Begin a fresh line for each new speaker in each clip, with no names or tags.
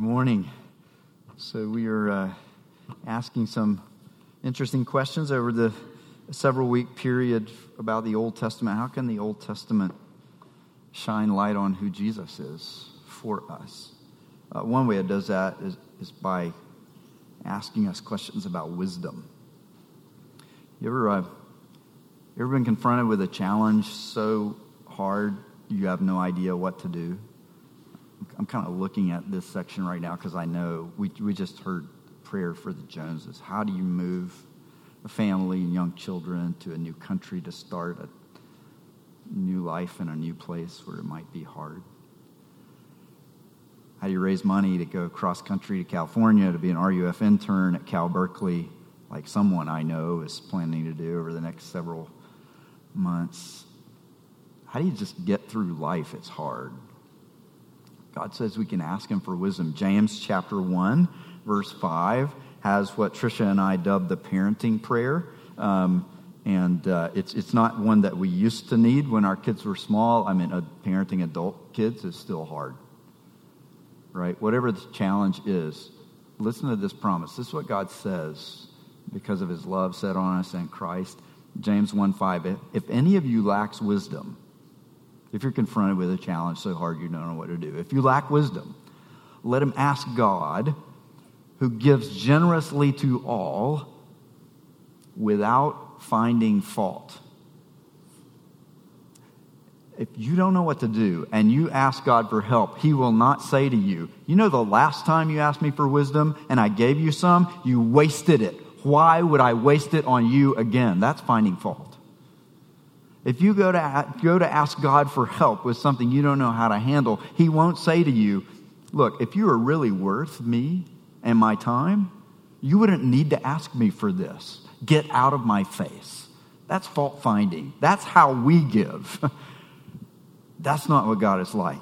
Morning. So, we are uh, asking some interesting questions over the several week period about the Old Testament. How can the Old Testament shine light on who Jesus is for us? Uh, one way it does that is, is by asking us questions about wisdom. You ever, uh, you ever been confronted with a challenge so hard you have no idea what to do? I'm kind of looking at this section right now because I know we, we just heard prayer for the Joneses. How do you move a family and young children to a new country to start a new life in a new place where it might be hard? How do you raise money to go cross country to California to be an RUF intern at Cal Berkeley, like someone I know is planning to do over the next several months? How do you just get through life? It's hard. God says we can ask Him for wisdom. James chapter 1, verse 5 has what Trisha and I dubbed the parenting prayer. Um, and uh, it's, it's not one that we used to need when our kids were small. I mean, uh, parenting adult kids is still hard, right? Whatever the challenge is, listen to this promise. This is what God says because of his love set on us in Christ. James 1 5. If any of you lacks wisdom, if you're confronted with a challenge so hard you don't know what to do, if you lack wisdom, let him ask God, who gives generously to all without finding fault. If you don't know what to do and you ask God for help, He will not say to you, You know, the last time you asked me for wisdom and I gave you some, you wasted it. Why would I waste it on you again? That's finding fault. If you go to, go to ask God for help with something you don't know how to handle, He won't say to you, Look, if you are really worth me and my time, you wouldn't need to ask me for this. Get out of my face. That's fault finding. That's how we give. That's not what God is like.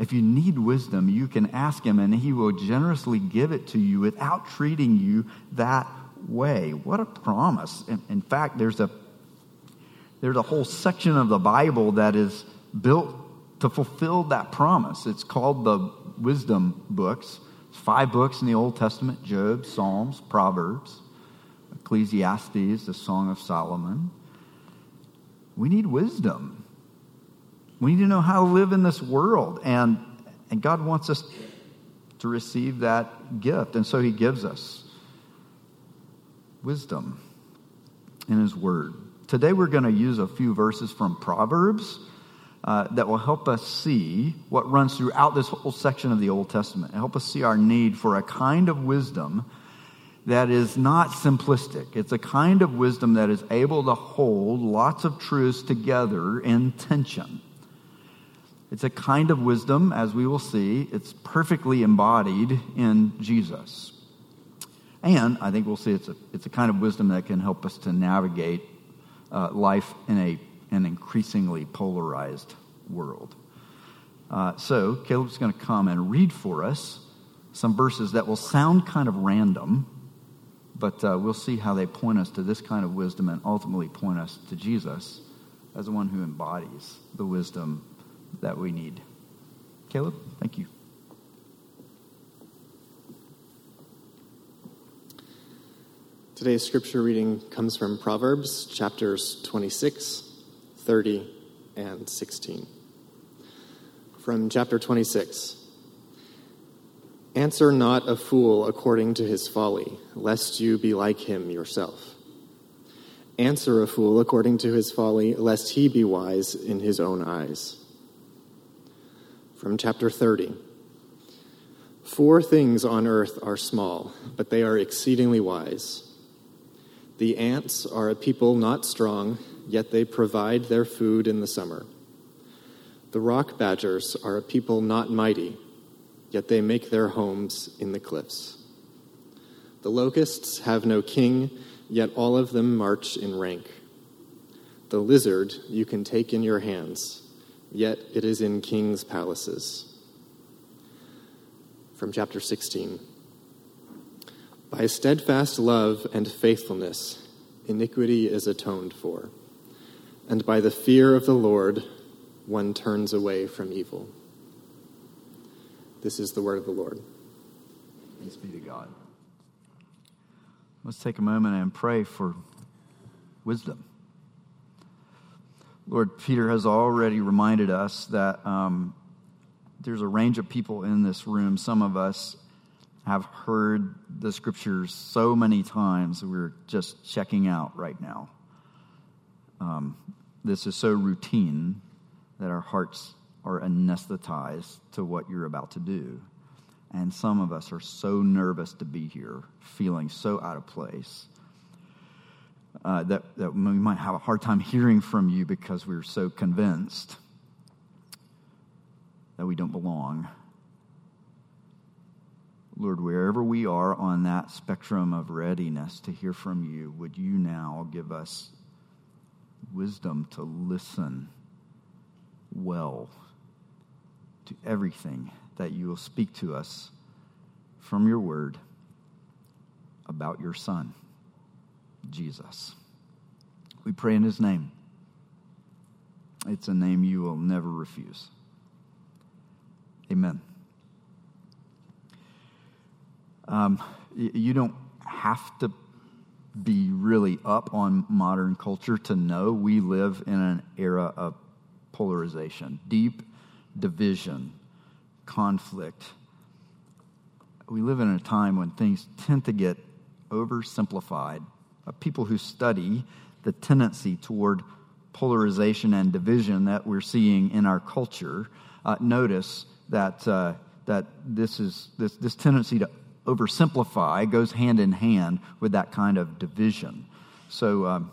If you need wisdom, you can ask Him and He will generously give it to you without treating you that way. What a promise. In, in fact, there's a there's a whole section of the Bible that is built to fulfill that promise. It's called the wisdom books. It's five books in the Old Testament Job, Psalms, Proverbs, Ecclesiastes, the Song of Solomon. We need wisdom. We need to know how to live in this world. And, and God wants us to receive that gift. And so He gives us wisdom in His Word. Today we're going to use a few verses from Proverbs uh, that will help us see what runs throughout this whole section of the Old Testament, and help us see our need for a kind of wisdom that is not simplistic. It's a kind of wisdom that is able to hold lots of truths together in tension. It's a kind of wisdom, as we will see, it's perfectly embodied in Jesus. And I think we'll see it's a, it's a kind of wisdom that can help us to navigate uh, life in a, an increasingly polarized world. Uh, so, Caleb's going to come and read for us some verses that will sound kind of random, but uh, we'll see how they point us to this kind of wisdom and ultimately point us to Jesus as the one who embodies the wisdom that we need. Caleb, thank you.
Today's scripture reading comes from Proverbs chapters 26, 30, and 16. From chapter 26 Answer not a fool according to his folly, lest you be like him yourself. Answer a fool according to his folly, lest he be wise in his own eyes. From chapter 30 Four things on earth are small, but they are exceedingly wise the ants are a people not strong, yet they provide their food in the summer. The rock badgers are a people not mighty, yet they make their homes in the cliffs. The locusts have no king, yet all of them march in rank. The lizard you can take in your hands, yet it is in kings' palaces. From chapter 16. By steadfast love and faithfulness, iniquity is atoned for, and by the fear of the Lord, one turns away from evil. This is the word of the Lord.
Thanks be to God. Let's take a moment and pray for wisdom. Lord, Peter has already reminded us that um, there's a range of people in this room. Some of us have heard the scriptures so many times, we're just checking out right now. Um, this is so routine that our hearts are anesthetized to what you're about to do. And some of us are so nervous to be here, feeling so out of place, uh, that, that we might have a hard time hearing from you because we're so convinced that we don't belong. Lord, wherever we are on that spectrum of readiness to hear from you, would you now give us wisdom to listen well to everything that you will speak to us from your word about your Son, Jesus. We pray in his name. It's a name you will never refuse. Amen. Um, you don't have to be really up on modern culture to know we live in an era of polarization, deep division, conflict. We live in a time when things tend to get oversimplified. Uh, people who study the tendency toward polarization and division that we're seeing in our culture uh, notice that, uh, that this, is, this, this tendency to oversimplify goes hand in hand with that kind of division. So um,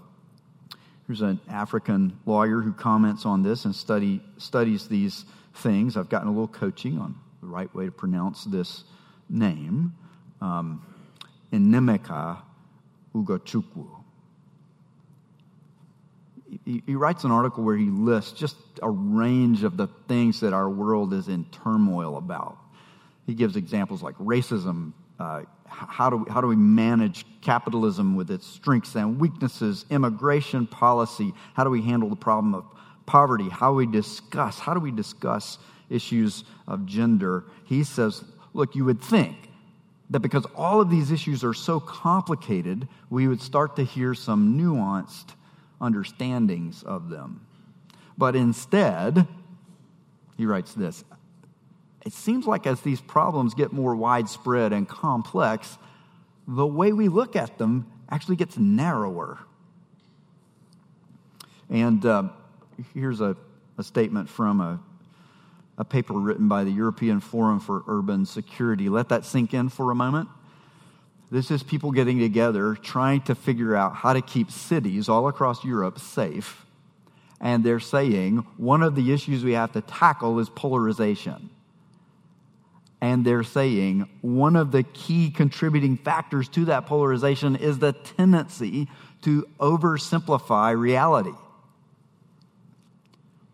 here's an African lawyer who comments on this and study, studies these things. I've gotten a little coaching on the right way to pronounce this name. Um, Enemeka Ugochukwu. He, he writes an article where he lists just a range of the things that our world is in turmoil about. He gives examples like racism, uh, how, do we, how do we manage capitalism with its strengths and weaknesses, immigration policy, how do we handle the problem of poverty, how we discuss, how do we discuss issues of gender. He says, look, you would think that because all of these issues are so complicated, we would start to hear some nuanced understandings of them. But instead, he writes this it seems like as these problems get more widespread and complex, the way we look at them actually gets narrower. And uh, here's a, a statement from a, a paper written by the European Forum for Urban Security. Let that sink in for a moment. This is people getting together trying to figure out how to keep cities all across Europe safe. And they're saying one of the issues we have to tackle is polarization and they're saying one of the key contributing factors to that polarization is the tendency to oversimplify reality.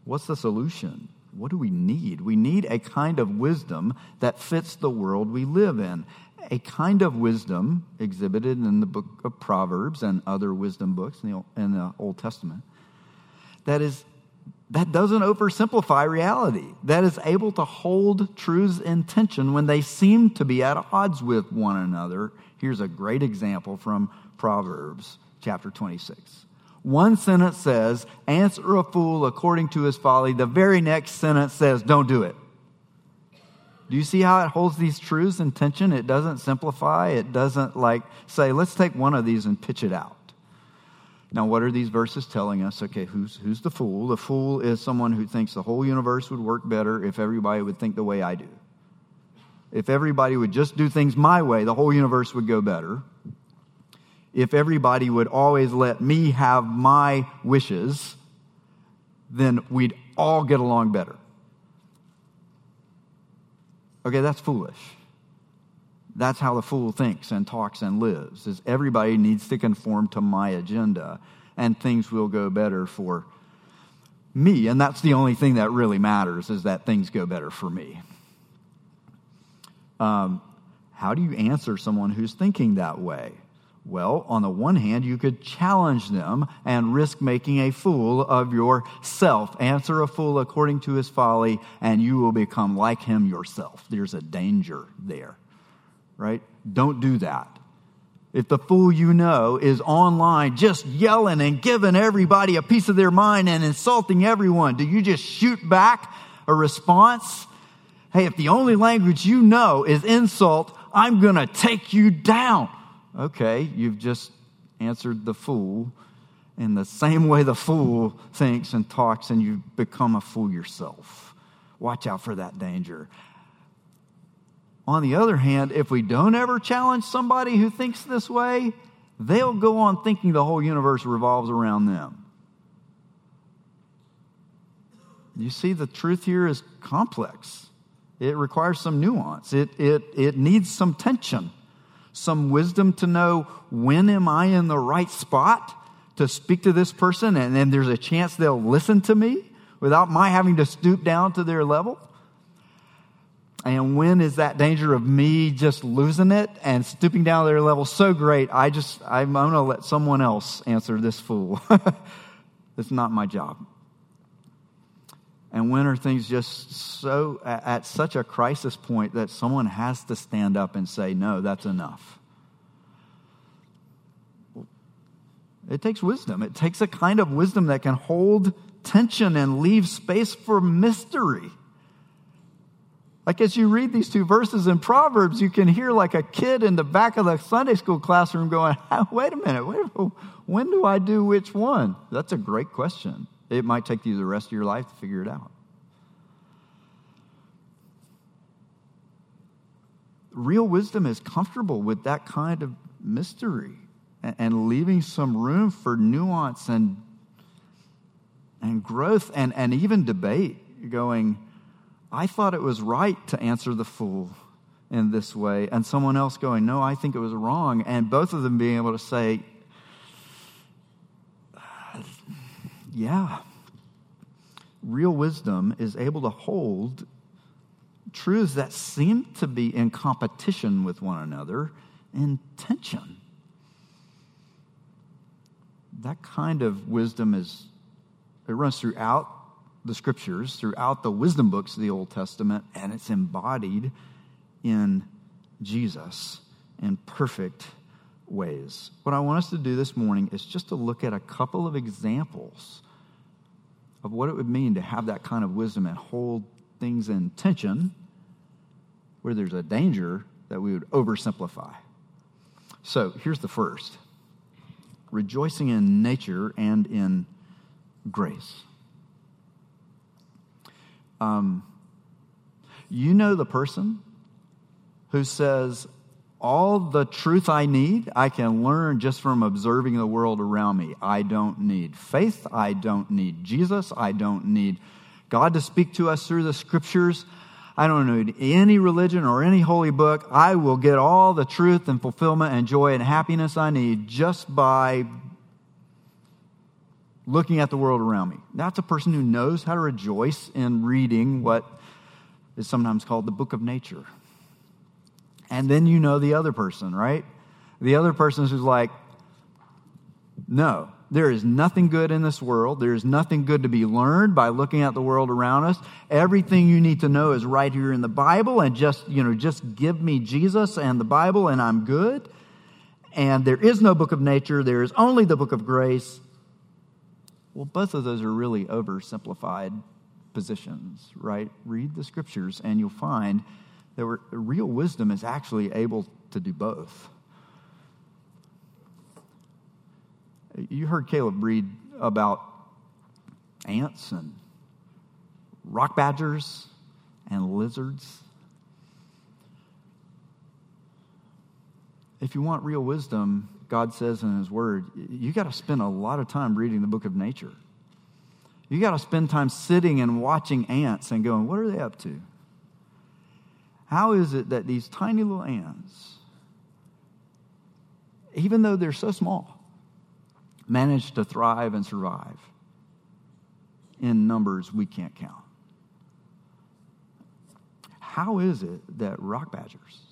What's the solution? What do we need? We need a kind of wisdom that fits the world we live in. A kind of wisdom exhibited in the book of Proverbs and other wisdom books in the, Old Testament that is that doesn't oversimplify reality, that is able to hold truths in tension when they seem to be at odds with one another. Here's a great example from Proverbs chapter 26. One sentence says, Answer a fool according to his folly. The very next sentence says, Don't do it. Do you see how it holds these truths in tension? It doesn't simplify. It doesn't like say, let's take one of these and pitch it out. Now, what are these verses telling us? Okay, who's, who's the fool? The fool is someone who thinks the whole universe would work better if everybody would think the way I do. If everybody would just do things my way, the whole universe would go better. If everybody would always let me have my wishes, then we'd all get along better. Okay, that's foolish. That's how the fool thinks and talks and lives. Is everybody needs to conform to my agenda and things will go better for me. And that's the only thing that really matters is that things go better for me. Um, how do you answer someone who's thinking that way? Well, on the one hand, you could challenge them and risk making a fool of yourself. Answer a fool according to his folly, and you will become like him yourself. There's a danger there, right? Don't do that. If the fool you know is online just yelling and giving everybody a piece of their mind and insulting everyone, do you just shoot back a response? Hey, if the only language you know is insult, I'm going to take you down. Okay, you've just answered the fool in the same way the fool thinks and talks, and you've become a fool yourself. Watch out for that danger. On the other hand, if we don't ever challenge somebody who thinks this way, they'll go on thinking the whole universe revolves around them. You see, the truth here is complex. It requires some nuance. It, it, it needs some tension, some wisdom to know when am I in the right spot to speak to this person, and then there's a chance they'll listen to me without my having to stoop down to their level. And when is that danger of me just losing it and stooping down to their level so great, I just, I'm, going to let someone else answer this fool. it's not my job. And when are things just so, at such a crisis point that someone has to stand up and say, no, that's enough? It takes wisdom. It takes a kind of wisdom that can hold tension and leave space for mystery. Like as you read these two verses in Proverbs, you can hear like a kid in the back of the Sunday school classroom going, wait a minute, wait, when do I do which one? That's a great question. It might take you the rest of your life to figure it out. Real wisdom is comfortable with that kind of mystery and leaving some room for nuance and, and growth and, and even debate, going, I thought it was right to answer the fool in this way, and someone else going, No, I think it was wrong. And both of them being able to say, Yeah, real wisdom is able to hold truths that seem to be in competition with one another in tension. That kind of wisdom is, it runs throughout the scriptures, throughout the wisdom books of the Old Testament, and it's embodied in Jesus in perfect ways. What I want us to do this morning is just to look at a couple of examples of what it would mean to have that kind of wisdom and hold things in tension where there's a danger that we would oversimplify. So here's the first rejoicing in nature and in grace. Um, you know the person who says, All the truth I need, I can learn just from observing the world around me. I don't need faith. I don't need Jesus. I don't need God to speak to us through the scriptures. I don't need any religion or any holy book. I will get all the truth and fulfillment and joy and happiness I need just by looking at the world around me. That's a person who knows how to rejoice in reading what is sometimes called the book of nature. And then you know the other person, right? The other person who's like, no, there is nothing good in this world. There is nothing good to be learned by looking at the world around us. Everything you need to know is right here in the Bible and just, you know, just give me Jesus and the Bible and I'm good. And there is no book of nature. There is only the book of grace. Well, both of those are really oversimplified positions, right? Read the scriptures and you'll find that real wisdom is actually able to do both. You heard Caleb read about ants and rock badgers and lizards. If you want real wisdom, God says in His Word, you got to spend a lot of time reading the book of nature. You got to spend time sitting and watching ants and going, what are they up to? How is it that these tiny little ants, even though they're so small, manage to thrive and survive in numbers we can't count? How is it that rock badgers,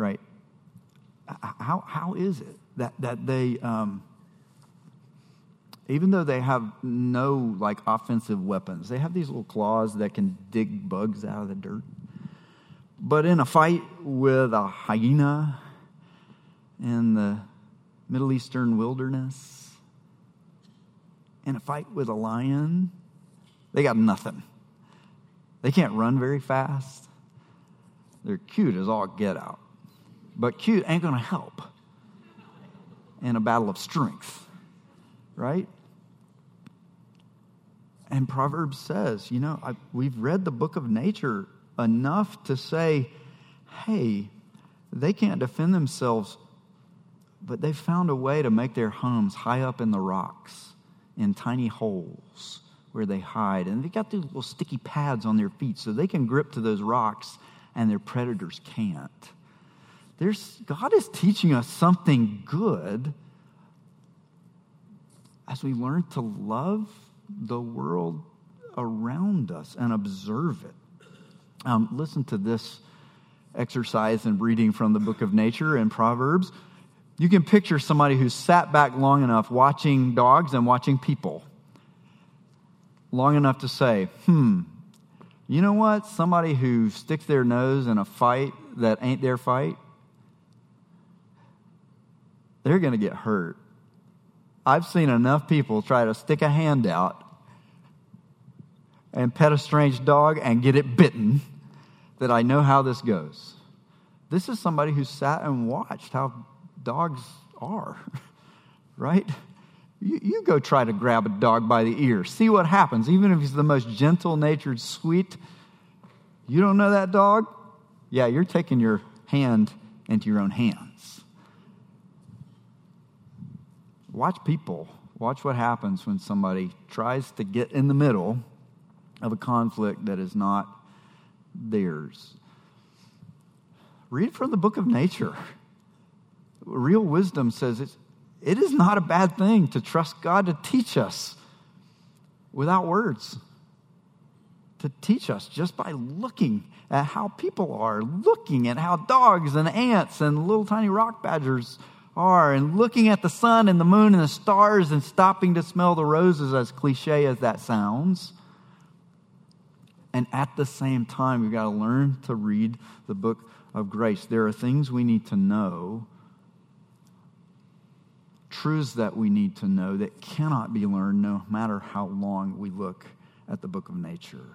right? How, how is it that, that they, um, even though they have no like offensive weapons, they have these little claws that can dig bugs out of the dirt. But in a fight with a hyena in the Middle Eastern wilderness, in a fight with a lion, they got nothing. They can't run very fast. They're cute as all get out. But cute ain't going to help in a battle of strength, right? And Proverbs says, you know, I, we've read the book of nature enough to say, hey, they can't defend themselves, but they've found a way to make their homes high up in the rocks, in tiny holes where they hide. And they've got these little sticky pads on their feet so they can grip to those rocks and their predators can't. There's, God is teaching us something good as we learn to love the world around us and observe it. Um, listen to this exercise and reading from the book of nature and Proverbs. You can picture somebody who sat back long enough watching dogs and watching people, long enough to say, hmm, you know what? Somebody who sticks their nose in a fight that ain't their fight, they're going to get hurt. I've seen enough people try to stick a hand out and pet a strange dog and get it bitten that I know how this goes. This is somebody who sat and watched how dogs are, right? You, you, go try to grab a dog by the ear, see what happens. Even if he's the most gentle natured, sweet, you don't know that dog? Yeah, you're taking your hand into your own hands. Watch people. Watch what happens when somebody tries to get in the middle of a conflict that is not theirs. Read from the book of nature. Real wisdom says it's, it is not a bad thing to trust God to teach us without words, to teach us just by looking at how people are, looking at how dogs and ants and little tiny rock badgers are, and looking at the sun and the moon and the stars and stopping to smell the roses, as cliche as that sounds. And at the same time, we've got to learn to read the book of grace. There are things we need to know, truths that we need to know that cannot be learned no matter how long we look at the book of nature.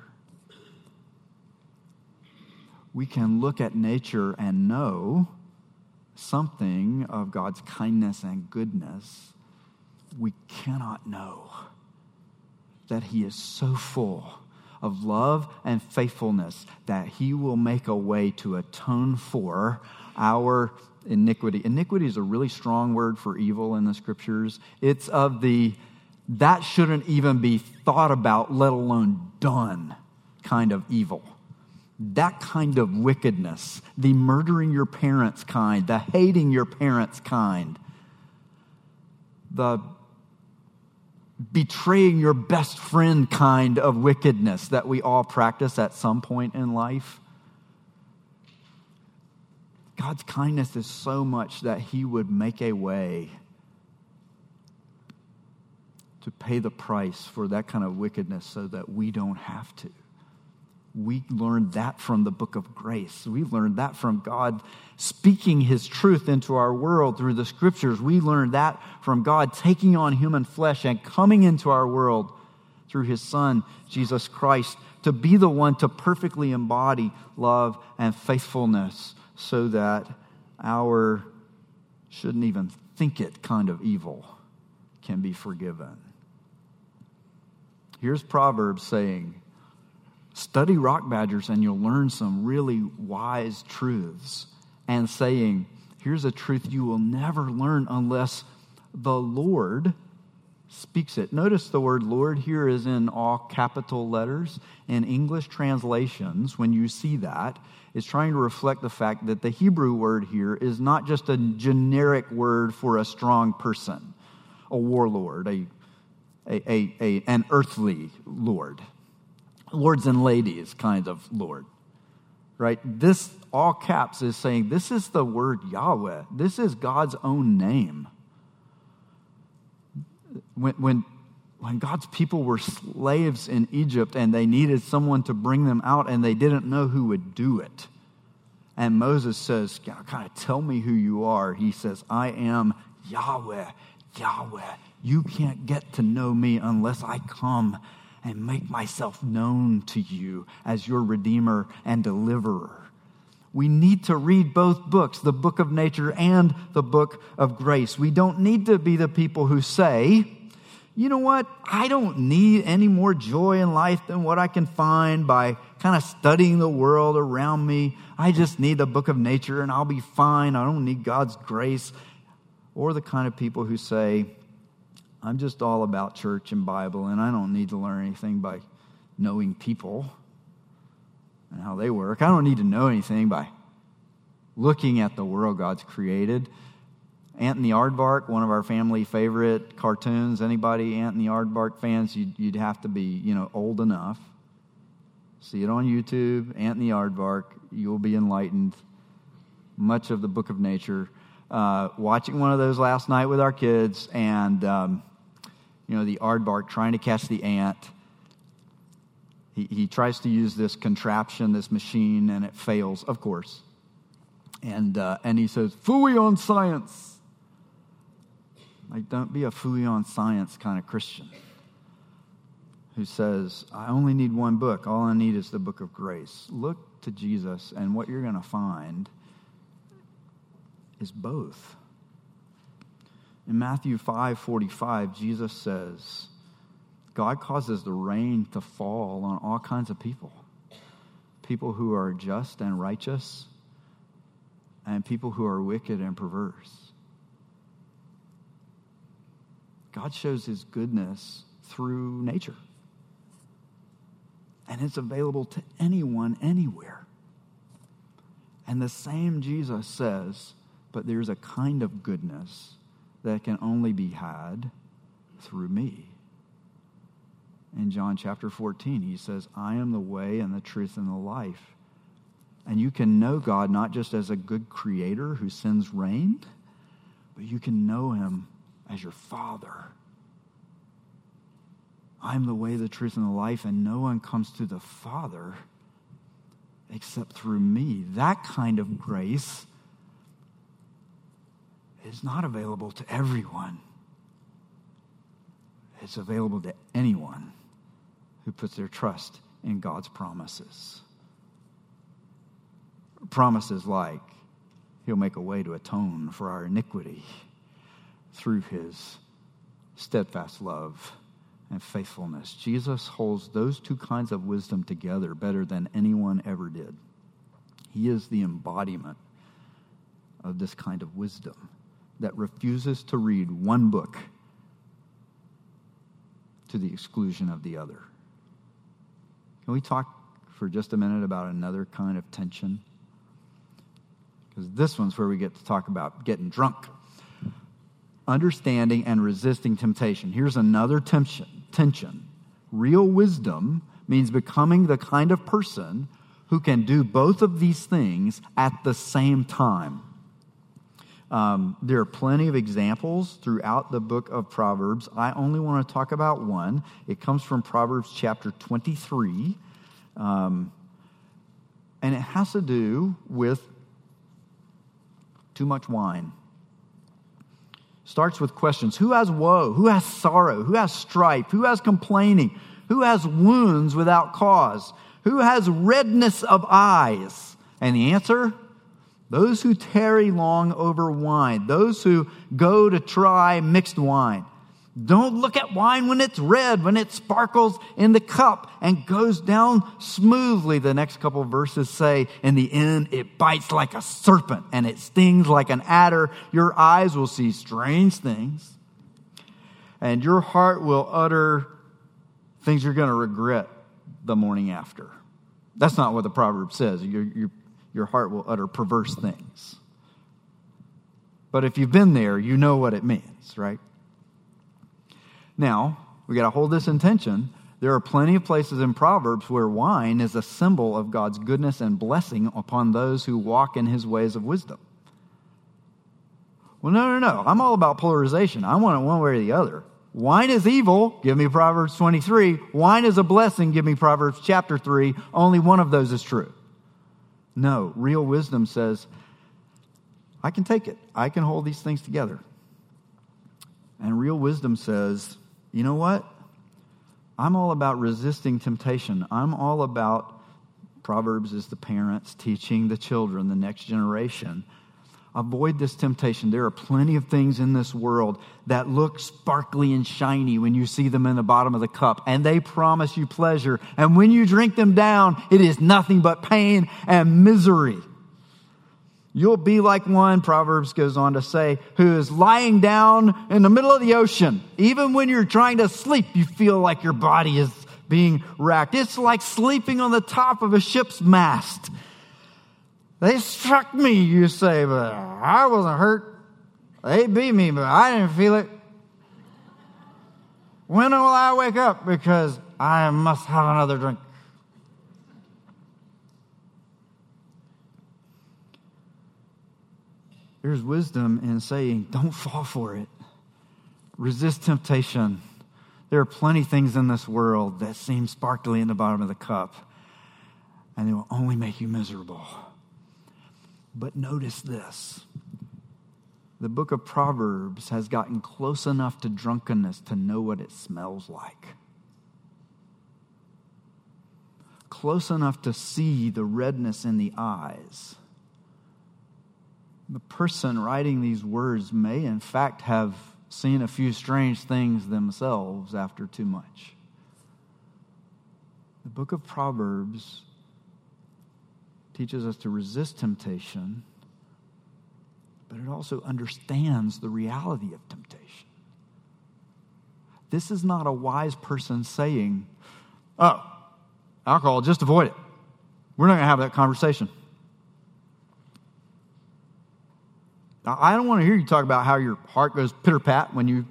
We can look at nature and know something of God's kindness and goodness. We cannot know that He is so full of love and faithfulness that he will make a way to atone for our iniquity. Iniquity is a really strong word for evil in the scriptures. It's of the that shouldn't even be thought about, let alone done kind of evil. That kind of wickedness, the murdering your parents kind, the hating your parents kind, the betraying your best friend kind of wickedness that we all practice at some point in life. God's kindness is so much that He would make a way to pay the price for that kind of wickedness so that we don't have to we learned that from the book of grace. We learned that from God speaking his truth into our world through the scriptures. We learned that from God taking on human flesh and coming into our world through his son, Jesus Christ, to be the one to perfectly embody love and faithfulness so that our shouldn't even think it kind of evil can be forgiven. Here's Proverbs saying, Study rock badgers and you'll learn some really wise truths. And saying, here's a truth you will never learn unless the Lord speaks it. Notice the word Lord here is in all capital letters. In English translations, when you see that, it's trying to reflect the fact that the Hebrew word here is not just a generic word for a strong person, a warlord, a, a, a, a an earthly lord lords and ladies kind of Lord. right? This, all caps, is saying this is the word Yahweh. This is God's own name. When, when, when God's people were slaves in Egypt and they needed someone to bring them out and they didn't know who would do it. And Moses says, kind of tell me who you are. He says, I am Yahweh, Yahweh. You can't get to know me unless I come and make myself known to you as your Redeemer and Deliverer. We need to read both books, the book of nature and the book of grace. We don't need to be the people who say, you know what? I don't need any more joy in life than what I can find by kind of studying the world around me. I just need the book of nature and I'll be fine. I don't need God's grace. Or the kind of people who say, I'm just all about church and Bible, and I don't need to learn anything by knowing people and how they work. I don't need to know anything by looking at the world God's created. Ant and the Aardvark, one of our family favorite cartoons. Anybody Ant and the Aardvark fans? You'd, you'd have to be, you know, old enough. See it on YouTube, Ant and the Aardvark. You'll be enlightened. Much of the Book of Nature. Uh, watching one of those last night with our kids, and um, you know, the aardvark trying to catch the ant. He, he tries to use this contraption, this machine, and it fails, of course. And, uh, and he says, Fooey on science. Like, don't be a fooey on science kind of Christian who says, I only need one book. All I need is the book of grace. Look to Jesus, and what you're going to find is both. In Matthew 5 45, Jesus says, God causes the rain to fall on all kinds of people people who are just and righteous, and people who are wicked and perverse. God shows his goodness through nature. And it's available to anyone, anywhere. And the same Jesus says, but there's a kind of goodness that can only be had through me. In John chapter 14, he says, I am the way and the truth and the life. And you can know God not just as a good creator who sends rain, but you can know him as your father. I'm the way, the truth, and the life, and no one comes to the Father except through me. That kind of grace is not available to everyone. It's available to anyone who puts their trust in God's promises. Promises like He'll make a way to atone for our iniquity through His steadfast love and faithfulness. Jesus holds those two kinds of wisdom together better than anyone ever did. He is the embodiment of this kind of wisdom that refuses to read one book to the exclusion of the other. Can we talk for just a minute about another kind of tension? Because this one's where we get to talk about getting drunk. Understanding and resisting temptation. Here's another tension. tension. Real wisdom means becoming the kind of person who can do both of these things at the same time. Um, there are plenty of examples throughout the book of Proverbs. I only want to talk about one. It comes from Proverbs chapter 23. Um, and it has to do with too much wine. Starts with questions Who has woe? Who has sorrow? Who has strife? Who has complaining? Who has wounds without cause? Who has redness of eyes? And the answer those who tarry long over wine, those who go to try mixed wine. Don't look at wine when it's red, when it sparkles in the cup and goes down smoothly. The next couple verses say, in the end, it bites like a serpent and it stings like an adder. Your eyes will see strange things and your heart will utter things you're going to regret the morning after. That's not what the proverb says. You're, you're your heart will utter perverse things. But if you've been there, you know what it means, right? Now, we got to hold this intention. There are plenty of places in Proverbs where wine is a symbol of God's goodness and blessing upon those who walk in his ways of wisdom. Well, no, no, no. I'm all about polarization. I want it one way or the other. Wine is evil, give me Proverbs 23. Wine is a blessing, give me Proverbs chapter 3. Only one of those is true. No, real wisdom says, I can take it. I can hold these things together. And real wisdom says, you know what? I'm all about resisting temptation. I'm all about, Proverbs is the parents teaching the children, the next generation. Avoid this temptation. There are plenty of things in this world that look sparkly and shiny when you see them in the bottom of the cup, and they promise you pleasure. And when you drink them down, it is nothing but pain and misery. You'll be like one, Proverbs goes on to say, who is lying down in the middle of the ocean. Even when you're trying to sleep, you feel like your body is being racked. It's like sleeping on the top of a ship's mast. They struck me, you say, but I wasn't hurt. They beat me, but I didn't feel it. When will I wake up? Because I must have another drink. There's wisdom in saying, don't fall for it. Resist temptation. There are plenty of things in this world that seem sparkly in the bottom of the cup, and they will only make you miserable. But notice this the book of Proverbs has gotten close enough to drunkenness to know what it smells like. Close enough to see the redness in the eyes the person writing these words may, in fact, have seen a few strange things themselves after too much. The book of Proverbs teaches us to resist temptation, but it also understands the reality of temptation. This is not a wise person saying, Oh, alcohol, just avoid it. We're not going to have that conversation. Now, I don't want to hear you talk about how your heart goes pitter pat when you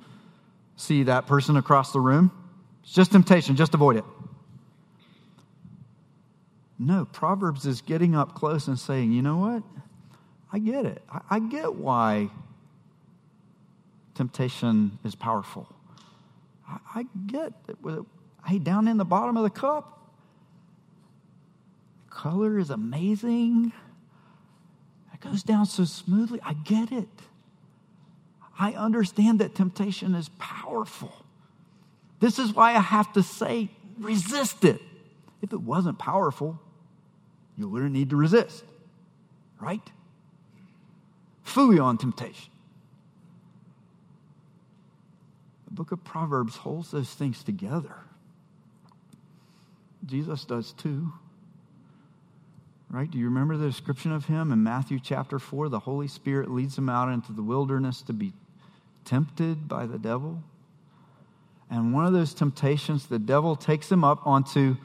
see that person across the room. It's just temptation, just avoid it. No, Proverbs is getting up close and saying, you know what? I get it. I, get why temptation is powerful. I get it. Hey, down in the bottom of the cup, color is amazing It goes down so smoothly. I get it. I understand that temptation is powerful. This is why I have to say, resist it. If it wasn't powerful, you wouldn't need to resist, right? Fooey on temptation. The book of Proverbs holds those things together. Jesus does too. Right? Do you remember the description of him in Matthew chapter 4? The Holy Spirit leads him out into the wilderness to be tempted by the devil. And one of those temptations, the devil takes him up onto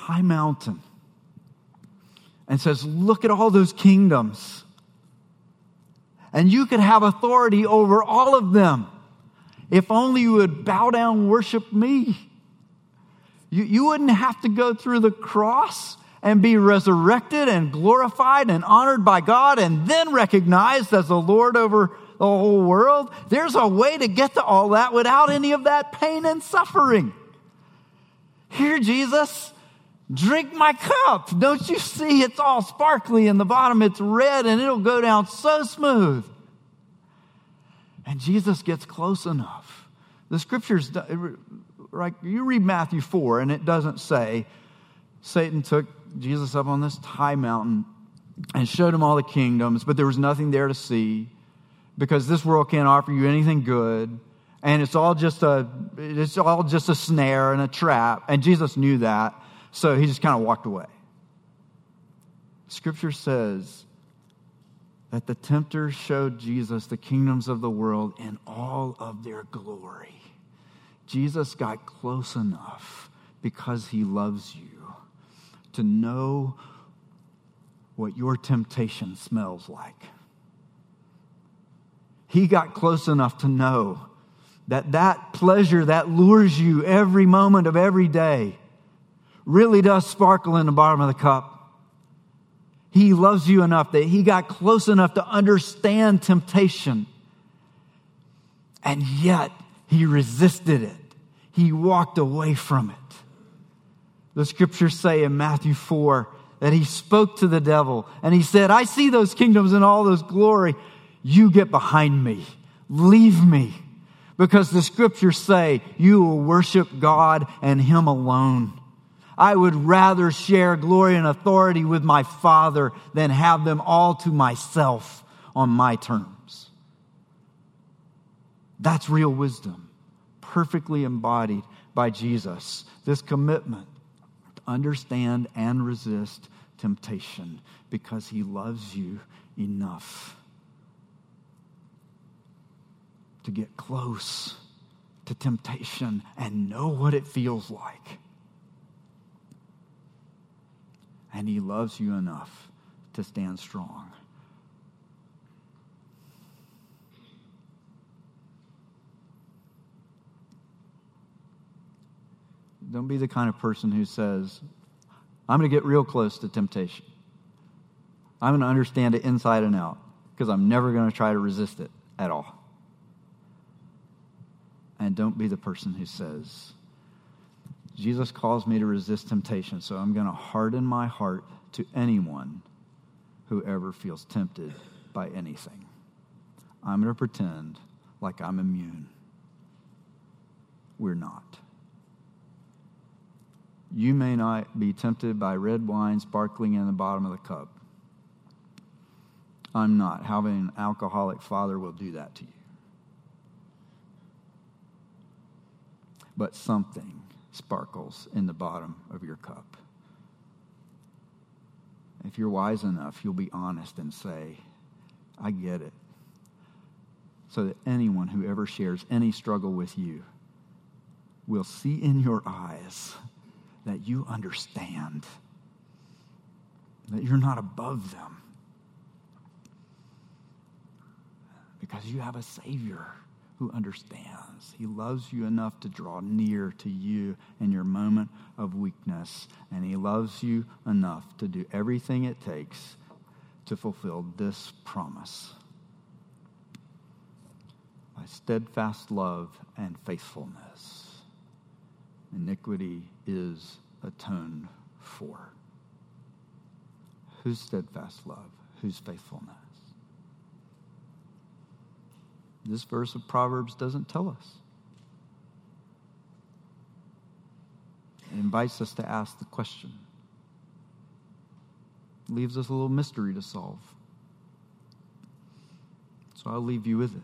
high mountain and says, Look at all those kingdoms. And you could have authority over all of them if only you would bow down worship me. You, you wouldn't have to go through the cross and be resurrected and glorified and honored by God and then recognized as the Lord over the whole world. There's a way to get to all that without any of that pain and suffering. Here, Jesus, drink my cup. Don't you see it's all sparkly in the bottom? It's red and it'll go down so smooth. And Jesus gets close enough. The scriptures, like you read Matthew 4, and it doesn't say Satan took Jesus up on this high mountain and showed him all the kingdoms, but there was nothing there to see because this world can't offer you anything good. And it's all just a, it's all just a snare and a trap. And Jesus knew that. So he just kind of walked away. Scripture says that the tempter showed Jesus the kingdoms of the world in all of their glory. Jesus got close enough because he loves you to know what your temptation smells like. He got close enough to know that that pleasure that lures you every moment of every day really does sparkle in the bottom of the cup. He loves you enough that he got close enough to understand temptation. And yet he resisted it. He walked away from it. The scriptures say in Matthew 4 that he spoke to the devil and he said, I see those kingdoms and all those glory. You get behind me. Leave me. Because the scriptures say you will worship God and him alone. I would rather share glory and authority with my Father than have them all to myself on my terms. That's real wisdom, perfectly embodied by Jesus. This commitment to understand and resist temptation because he loves you enough to get close to temptation and know what it feels like. And He loves you enough to stand strong. Don't be the kind of person who says, I'm going to get real close to temptation. I'm going to understand it inside and out because I'm never going to try to resist it at all. And don't be the person who says, Jesus calls me to resist temptation, so I'm going to harden my heart to anyone who ever feels tempted by anything. I'm going to pretend like I'm immune. We're not. You may not be tempted by red wine sparkling in the bottom of the cup. I'm not. Having an alcoholic father will do that to you. But something sparkles in the bottom of your cup. If you're wise enough, you'll be honest and say, I get it. So that anyone who ever shares any struggle with you will see in your eyes that you understand, that you're not above them, because you have a Savior who understands. He loves you enough to draw near to you in your moment of weakness, and He loves you enough to do everything it takes to fulfill this promise. By steadfast love and faithfulness, iniquity is atoned for. Whose steadfast love? Whose faithfulness? This verse of Proverbs doesn't tell us. It invites us to ask the question. It leaves us a little mystery to solve. So I'll leave you with it.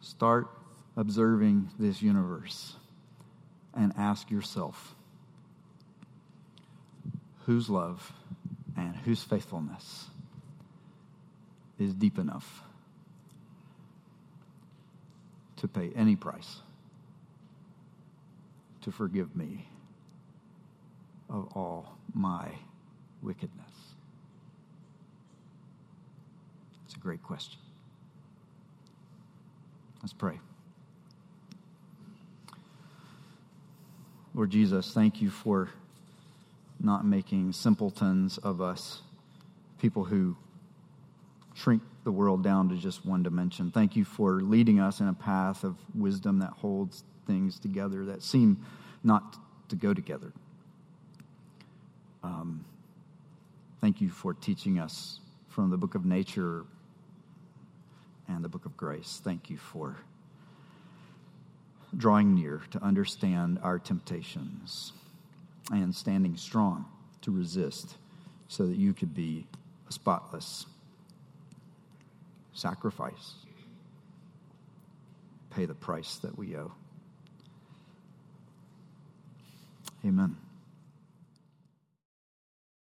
Start observing this universe and ask yourself whose love and whose faithfulness is deep enough to pay any price to forgive me of all my wickedness? It's a great question. Let's pray. Lord Jesus, thank you for not making simpletons of us, people who shrink the world down to just one dimension. Thank you for leading us in a path of wisdom that holds things together that seem not to go together. Um, thank you for teaching us from the book of nature and the book of grace. Thank you for drawing near to understand our temptations and standing strong to resist so that you could be spotless sacrifice, pay the price that we owe. Amen.